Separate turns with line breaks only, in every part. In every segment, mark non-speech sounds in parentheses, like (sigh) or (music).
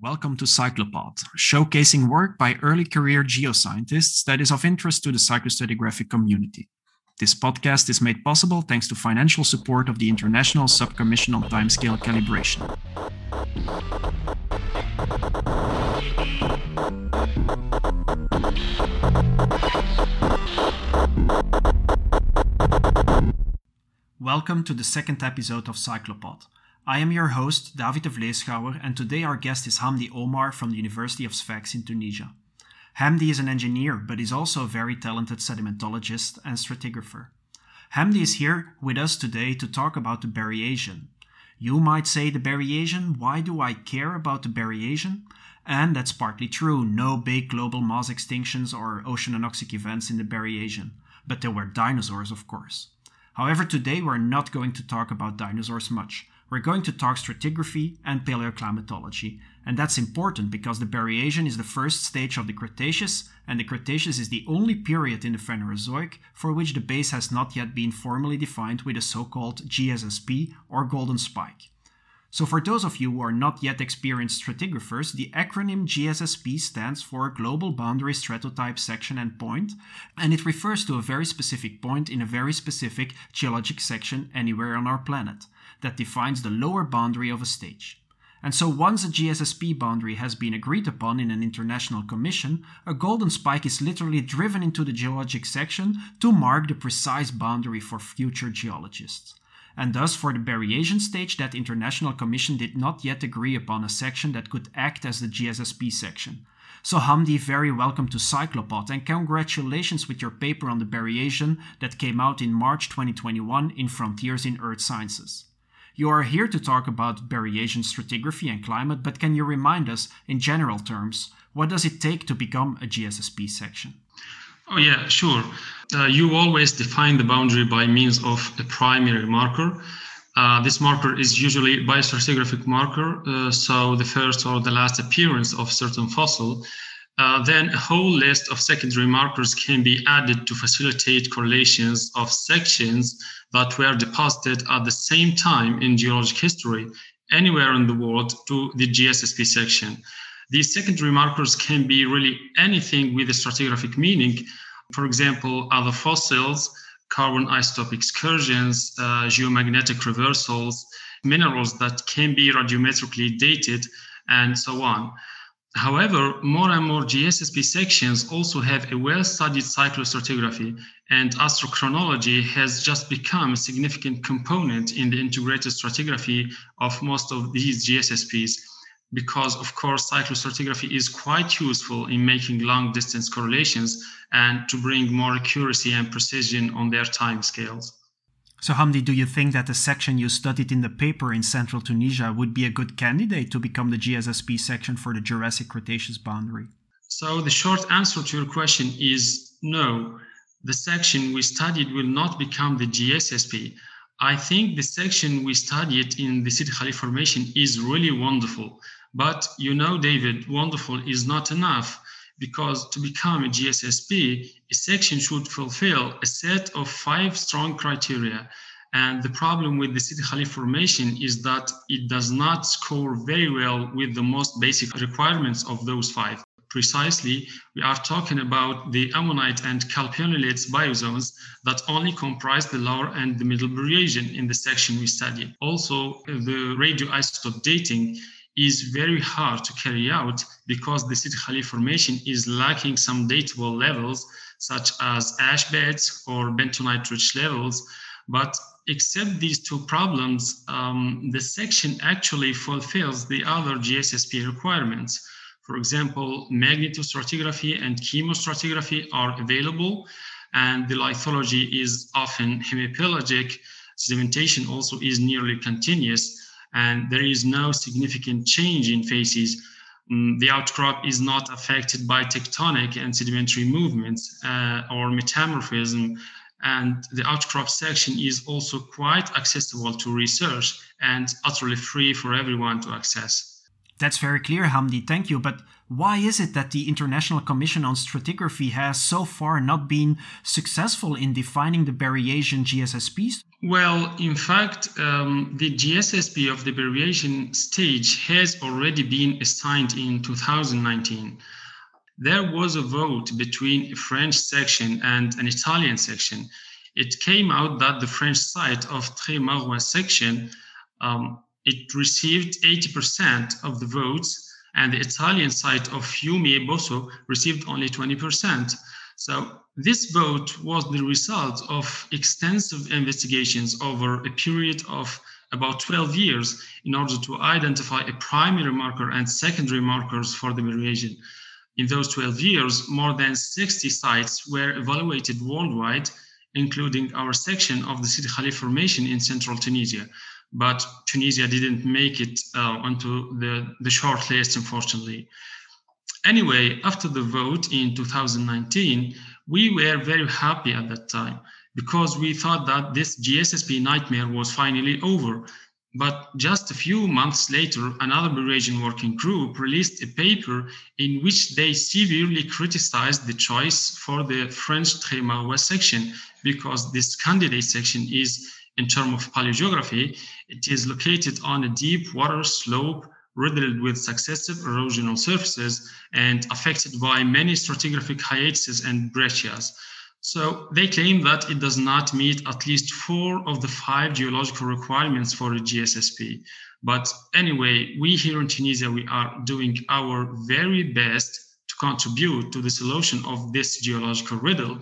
Welcome to Cyclopod, showcasing work by early career geoscientists that is of interest to the cyclostratigraphic community. This podcast is made possible thanks to financial support of the International Subcommission on Timescale Calibration. Welcome to the second episode of Cyclopod. I am your host, David de Vleeschouwer, and today our guest is Hamdi Omar from the University of Sfax in Tunisia. Hamdi is an engineer, but is also a very talented sedimentologist and stratigrapher. Hamdi is here with us today to talk about the Berriasian. You might say the Berriasian, why do I care about the Berriasian? And that's partly true, no big global mass extinctions or ocean anoxic events in the Berriasian, but there were dinosaurs, of course. However, today we're not going to talk about dinosaurs much we're going to talk stratigraphy and paleoclimatology. And that's important because the Berriasian is the first stage of the Cretaceous, and the Cretaceous is the only period in the Phanerozoic for which the base has not yet been formally defined with a so called GSSP or golden spike. So, for those of you who are not yet experienced stratigraphers, the acronym GSSP stands for Global Boundary Stratotype Section and Point, and it refers to a very specific point in a very specific geologic section anywhere on our planet that defines the lower boundary of a stage. And so once a GSSP boundary has been agreed upon in an international commission, a golden spike is literally driven into the geologic section to mark the precise boundary for future geologists. And thus, for the Berriasian stage, that international commission did not yet agree upon a section that could act as the GSSP section. So Hamdi, very welcome to Cyclopod and congratulations with your paper on the Berriasian that came out in March 2021 in Frontiers in Earth Sciences. You are here to talk about Berriasian stratigraphy and climate, but can you remind us, in general terms, what does it take to become a GSSP section?
Oh, yeah, sure. Uh, you always define the boundary by means of a primary marker. Uh, this marker is usually biostratigraphic marker, uh, so the first or the last appearance of certain fossil. Uh, then a whole list of secondary markers can be added to facilitate correlations of sections that were deposited at the same time in geologic history anywhere in the world to the GSSP section. These secondary markers can be really anything with a stratigraphic meaning. For example, other fossils, carbon isotope excursions, uh, geomagnetic reversals, minerals that can be radiometrically dated, and so on. However, more and more GSSP sections also have a well-studied cyclostratigraphy, and astrochronology has just become a significant component in the integrated stratigraphy of most of these GSSPs, because of course cyclostratigraphy is quite useful in making long-distance correlations and to bring more accuracy and precision on their time scales.
So, Hamdi, do you think that the section you studied in the paper in central Tunisia would be a good candidate to become the GSSP section for the Jurassic Cretaceous boundary?
So, the short answer to your question is no. The section we studied will not become the GSSP. I think the section we studied in the Sidi Khalif Formation is really wonderful. But you know, David, wonderful is not enough because to become a GSSP, a section should fulfill a set of five strong criteria. And the problem with the Sidi Khalif formation is that it does not score very well with the most basic requirements of those five. Precisely, we are talking about the ammonite and calpionellid biozones that only comprise the lower and the middle Berriasian in the section we studied. Also, the radioisotope dating is very hard to carry out because the Sidi Khalif formation is lacking some datable levels such as ash beds or bentonite rich levels. But except these two problems, um, the section actually fulfills the other GSSP requirements. For example, magnetostratigraphy and chemostratigraphy are available, and the lithology is often hemipelagic. Sedimentation also is nearly continuous and there is no significant change in facies. Um, the outcrop is not affected by tectonic and sedimentary movements uh, or metamorphism. And the outcrop section is also quite accessible to research and utterly free for everyone to access.
That's very clear, Hamdi. Thank you. But why is it that the International Commission on Stratigraphy has so far not been successful in defining the Berriasian GSSPs?
Well, in fact, um, the GSSP of the Berriasian stage has already been assigned in 2019. There was a vote between a French section and an Italian section. It came out that the French side of Tré section um, it received 80% of the votes and the Italian side of Fiumi e Bosso received only 20%. So this vote was the result of extensive investigations over a period of about 12 years in order to identify a primary marker and secondary markers for the Berriasian. In those 12 years, more than 60 sites were evaluated worldwide, including our section of the Sidi Khalif Formation in central Tunisia but Tunisia didn't make it uh, onto the, the short list, unfortunately. Anyway, after the vote in 2019, we were very happy at that time because we thought that this GSSP nightmare was finally over. But just a few months later, another Berriasian working group released a paper in which they severely criticized the choice for the French Tré Maroua section because this candidate section is in terms of paleogeography, it is located on a deep water slope riddled with successive erosional surfaces and affected by many stratigraphic hiatuses and breccias. So they claim that it does not meet at least four of the five geological requirements for a GSSP. But anyway, we here in Tunisia, we are doing our very best to contribute to the solution of this geological riddle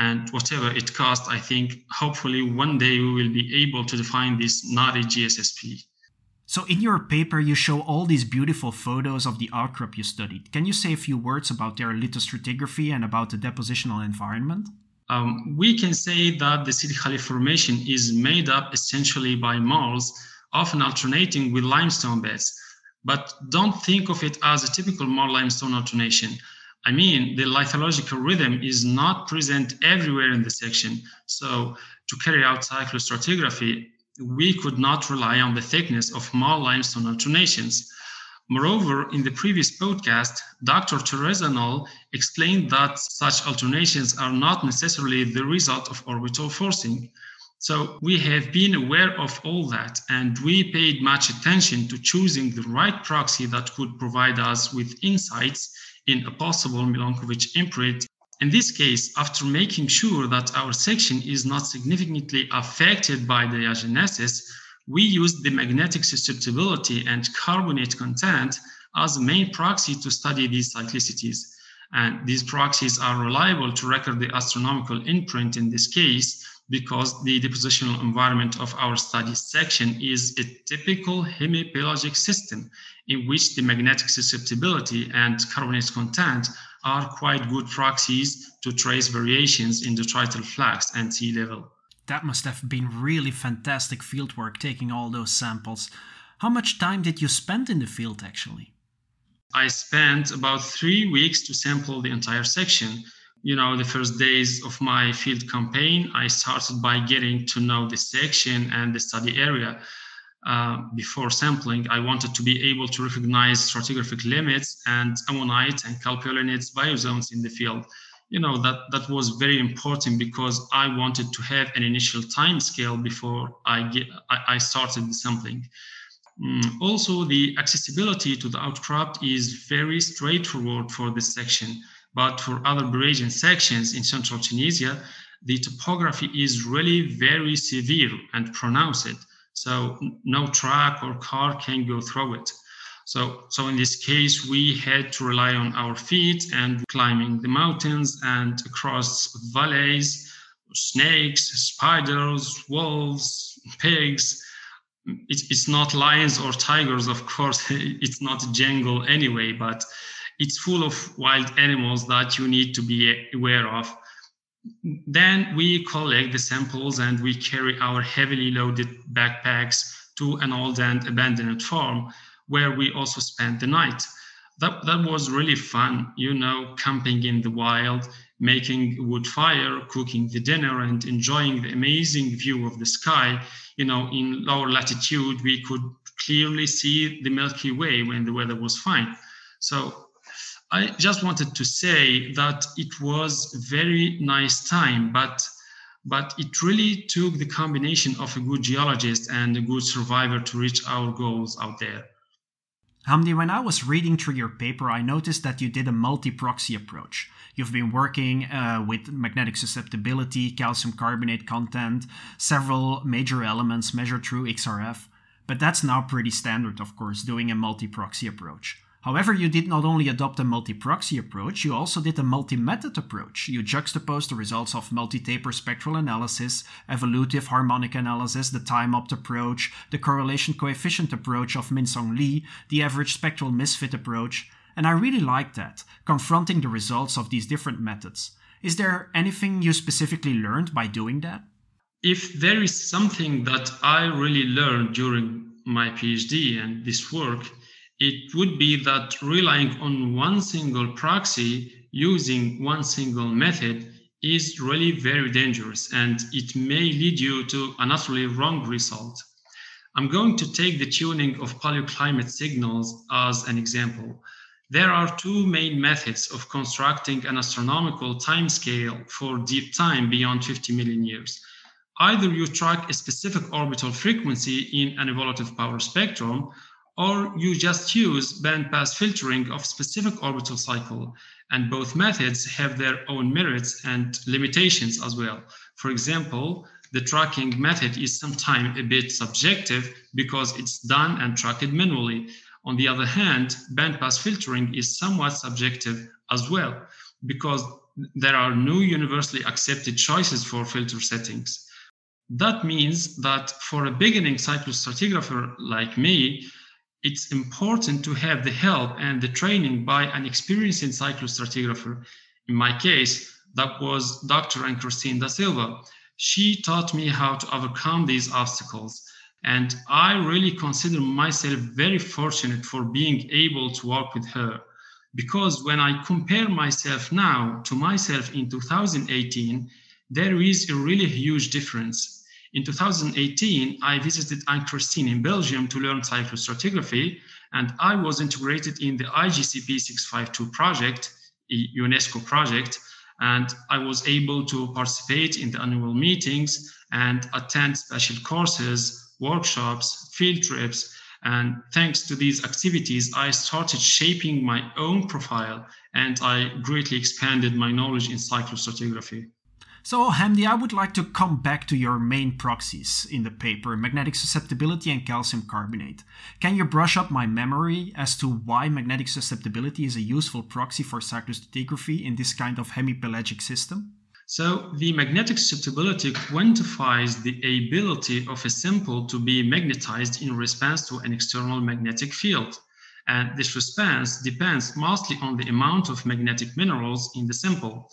and whatever it costs, I think hopefully one day we will be able to define this NARI GSSP.
So, in your paper, you show all these beautiful photos of the outcrop you studied. Can you say a few words about their lithostratigraphy and about the depositional environment?
Um, we can say that the Sidi Khalif Formation is made up essentially by marls, often alternating with limestone beds. But don't think of it as a typical marl limestone alternation. I mean, the lithological rhythm is not present everywhere in the section. So to carry out cyclostratigraphy, we could not rely on the thickness of marl limestone alternations. Moreover, in the previous podcast, Dr. Theresa Nohl explained that such alternations are not necessarily the result of orbital forcing. So we have been aware of all that, and we paid much attention to choosing the right proxy that could provide us with insights in a possible Milankovitch imprint. In this case, after making sure that our section is not significantly affected by diagenesis, we used the magnetic susceptibility and carbonate content as a main proxy to study these cyclicities. And these proxies are reliable to record the astronomical imprint in this case because the depositional environment of our study section is a typical hemipelagic system in which the magnetic susceptibility and carbonate content are quite good proxies to trace variations in detrital flux and sea level.
That must have been really fantastic fieldwork taking all those samples. How much time did you spend in the field actually?
I spent about three weeks to sample the entire section you know the first days of my field campaign i started by getting to know the section and the study area. Uh, before sampling i wanted to be able to recognize stratigraphic limits and ammonite and calpionellid biozones in the field. You know that that was very important because i wanted to have an initial time scale before i get i, I started the sampling. Mm, also the accessibility to the outcrop is very straightforward for this section but for other Berriasian sections in central Tunisia, the topography is really very severe and pronounced. So no truck or car can go through it. So, so in this case, we had to rely on our feet and climbing the mountains and across valleys, snakes, spiders, wolves, pigs. it's not lions or tigers, of course. (laughs) It's not jungle anyway, but it's full of wild animals that you need to be aware of. Then we collect the samples and we carry our heavily loaded backpacks to an old and abandoned farm where we also spend the night. That, that was really fun, you know, camping in the wild, making wood fire, cooking the dinner, and enjoying the amazing view of the sky. You know, in lower latitude, we could clearly see the Milky Way when the weather was fine. So I just wanted to say that it was a very nice time, but but it really took the combination of a good geologist and a good survivor to reach our goals out there.
Hamdi, when I was reading through your paper, I noticed that you did a multi proxy approach. You've been working uh, with magnetic susceptibility, calcium carbonate content, several major elements measured through XRF, but that's now pretty standard, of course, doing a multi proxy approach. However, you did not only adopt a multi-proxy approach, you also did a multi-method approach. You juxtaposed the results of multi-taper spectral analysis, evolutive harmonic analysis, the TimeOpt approach, the correlation coefficient approach of Mingsong Li, the average spectral misfit approach, and I really like that, confronting the results of these different methods. Is there anything you specifically learned by doing that?
If there is something that I really learned during my PhD and this work, it would be that relying on one single proxy using one single method is really very dangerous and it may lead you to an utterly wrong result. I'm going to take the tuning of paleoclimate signals as an example. There are two main methods of constructing an astronomical timescale for deep time beyond 50 million years. Either you track a specific orbital frequency in an evolutive power spectrum, or you just use bandpass filtering of specific orbital cycle. And both methods have their own merits and limitations as well. For example, the tracking method is sometimes a bit subjective because it's done and tracked manually. On the other hand, bandpass filtering is somewhat subjective as well because there are no universally accepted choices for filter settings. That means that for a beginning cyclostratigrapher like me, it's important to have the help and the training by an experienced cyclostratigrapher. In my case, that was Dr. Anne Christine da Silva. She taught me how to overcome these obstacles. And I really consider myself very fortunate for being able to work with her. Because when I compare myself now to myself in 2018, there is a really huge difference in 2018, I visited Anne Christine in Belgium to learn cyclostratigraphy, and I was integrated in the IGCP 652 project, UNESCO project, and I was able to participate in the annual meetings and attend special courses, workshops, field trips. And thanks to these activities, I started shaping my own profile and I greatly expanded my knowledge in cyclostratigraphy.
So, Hamdi, I would like to come back to your main proxies in the paper magnetic susceptibility and calcium carbonate. Can you brush up my memory as to why magnetic susceptibility is a useful proxy for cyclostratigraphy in this kind of hemipelagic system?
So, the magnetic susceptibility quantifies the ability of a sample to be magnetized in response to an external magnetic field. And this response depends mostly on the amount of magnetic minerals in the sample.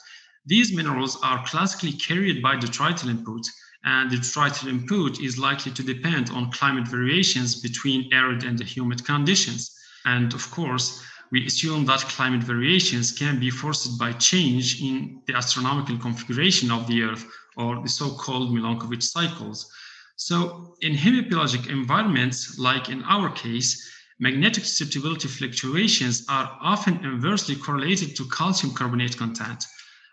These minerals are classically carried by detrital input, and the detrital input is likely to depend on climate variations between arid and the humid conditions. And of course, we assume that climate variations can be forced by change in the astronomical configuration of the Earth, or the so-called Milankovitch cycles. So in hemipelagic environments, like in our case, magnetic susceptibility fluctuations are often inversely correlated to calcium carbonate content.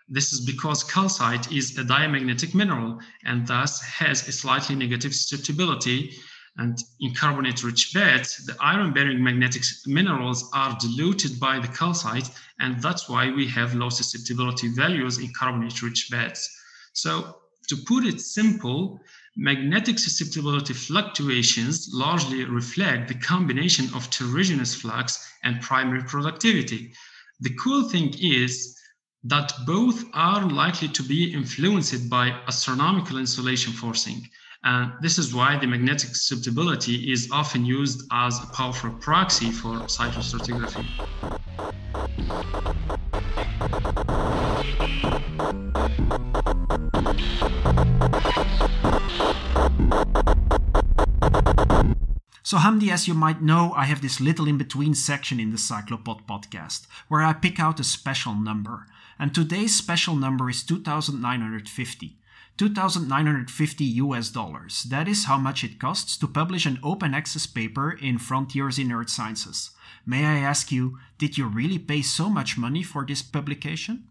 This is because calcite is a diamagnetic mineral and thus has a slightly negative susceptibility. And in carbonate rich beds, the iron bearing magnetic minerals are diluted by the calcite, and that's why we have low susceptibility values in carbonate rich beds. So, to put it simple, magnetic susceptibility fluctuations largely reflect the combination of terrigenous flux and primary productivity. The cool thing is that both are likely to be influenced by astronomical insolation forcing. And this is why the magnetic susceptibility is often used as a powerful proxy for cyclostratigraphy.
So, Hamdi, as you might know, I have this little in between section in the Cyclopod podcast where I pick out a special number and today's special number is 2950. 2,950 US dollars. That is how much it costs to publish an open access paper in Frontiers in Earth Sciences. May I ask you, did you really pay so much money for this publication?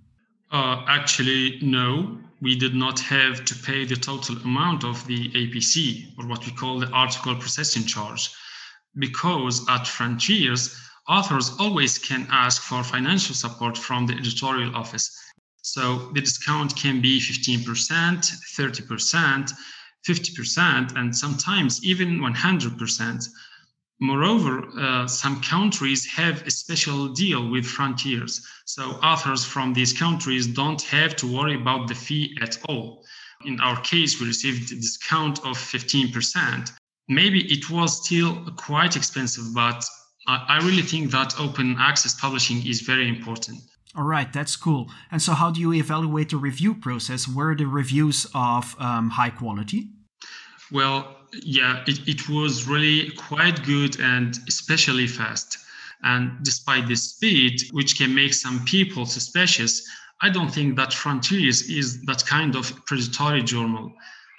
Uh, actually, no. We did not have to pay the total amount of the APC, or what we call the article processing charge, because at Frontiers, authors always can ask for financial support from the editorial office. So the discount can be 15%, 30%, 50%, and sometimes even 100%. Moreover, uh, some countries have a special deal with frontiers. So authors from these countries don't have to worry about the fee at all. In our case, we received a discount of 15%. Maybe it was still quite expensive, but I really think that open access publishing is very important.
All right, that's cool. And so, how do you evaluate the review process? Were the reviews of um, high quality?
Well, yeah, it, it was really quite good and especially fast. And despite the speed, which can make some people suspicious, I don't think that Frontiers is that kind of predatory journal.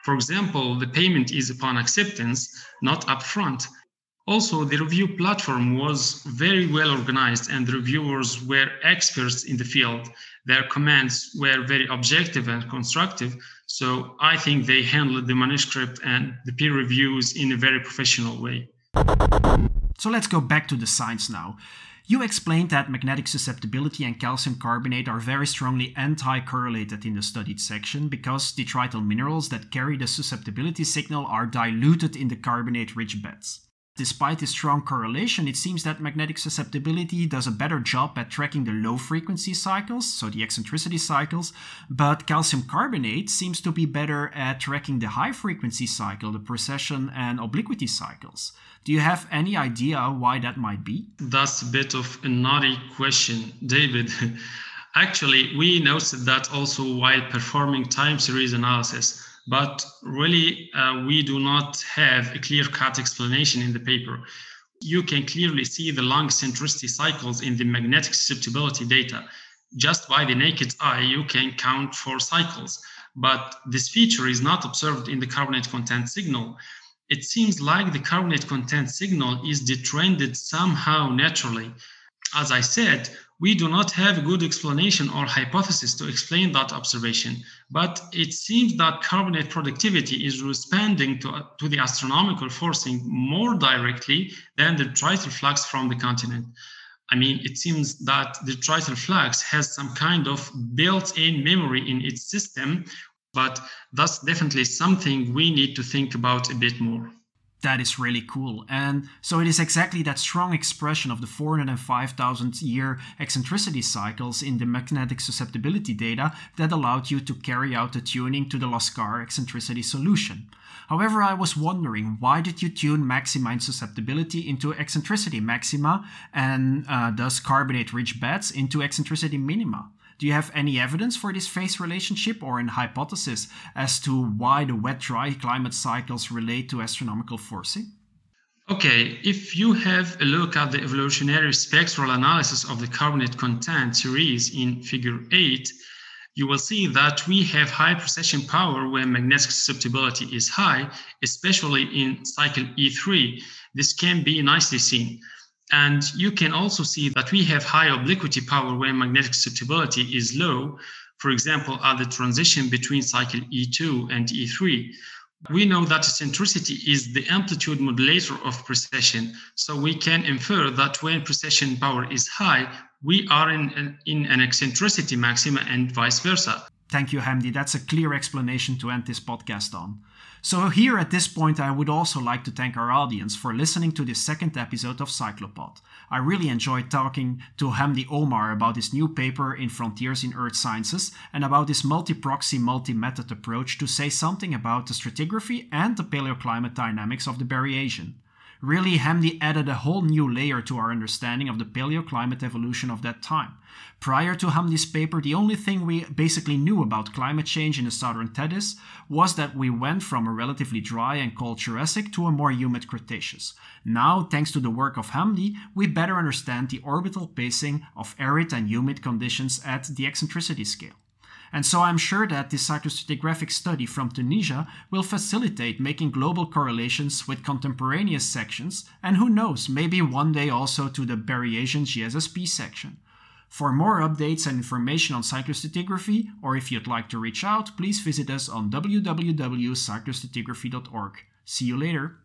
For example, the payment is upon acceptance, not upfront. Also, the review platform was very well organized, and the reviewers were experts in the field. Their comments were very objective and constructive. So, I think they handled the manuscript and the peer reviews in a very professional way.
So, let's go back to the science now. You explained that magnetic susceptibility and calcium carbonate are very strongly anti correlated in the studied section because detrital minerals that carry the susceptibility signal are diluted in the carbonate rich beds. Despite this strong correlation, it seems that magnetic susceptibility does a better job at tracking the low frequency cycles, so the eccentricity cycles, but calcium carbonate seems to be better at tracking the high frequency cycle, the precession and obliquity cycles. Do you have any idea why that might be?
That's a bit of a naughty question, David. (laughs) Actually, we noticed that also while performing time series analysis but really uh, we do not have a clear cut explanation in the paper. You can clearly see the long eccentricity cycles in the magnetic susceptibility data. Just by the naked eye, you can count four cycles, but this feature is not observed in the carbonate content signal. It seems like the carbonate content signal is detrended somehow naturally. As I said, we do not have a good explanation or hypothesis to explain that observation, but it seems that carbonate productivity is responding to, to the astronomical forcing more directly than the detrital flux from the continent. I mean, it seems that the detrital flux has some kind of built in memory in its system, but that's definitely something we need to think about a bit more
that is really cool. And so it is exactly that strong expression of the 405,000 year eccentricity cycles in the magnetic susceptibility data that allowed you to carry out the tuning to the Laskar eccentricity solution. However, I was wondering why did you tune maxima susceptibility into eccentricity maxima and uh, thus carbonate rich beds into eccentricity minima? Do you have any evidence for this phase relationship or an hypothesis as to why the wet dry climate cycles relate to astronomical forcing?
Okay, if you have a look at the evolutionary spectral analysis of the carbonate content series in figure 8, you will see that we have high precession power when magnetic susceptibility is high, especially in cycle E3. This can be nicely seen. And you can also see that we have high obliquity power when magnetic susceptibility is low, for example, at the transition between cycle E2 and E3. We know that eccentricity is the amplitude modulator of precession. So we can infer that when precession power is high, we are in, in an eccentricity maxima and vice versa.
Thank you, Hamdi. That's a clear explanation to end this podcast on. So, here at this point, I would also like to thank our audience for listening to this second episode of Cyclopod. I really enjoyed talking to Hamdi Omar about his new paper in Frontiers in Earth Sciences and about this multi proxy, multi method approach to say something about the stratigraphy and the paleoclimate dynamics of the Berriasian. Really, Hamdi added a whole new layer to our understanding of the paleoclimate evolution of that time. Prior to Hamdi's paper, the only thing we basically knew about climate change in the southern Tethys was that we went from a relatively dry and cold Jurassic to a more humid Cretaceous. Now, thanks to the work of Hamdi, we better understand the orbital pacing of arid and humid conditions at the eccentricity scale. And so I'm sure that this cyclostratigraphic study from Tunisia will facilitate making global correlations with contemporaneous sections, and who knows, maybe one day also to the Berriasian GSSP section. For more updates and information on cyclostratigraphy, or if you'd like to reach out, please visit us on www.cyclostratigraphy.org. See you later.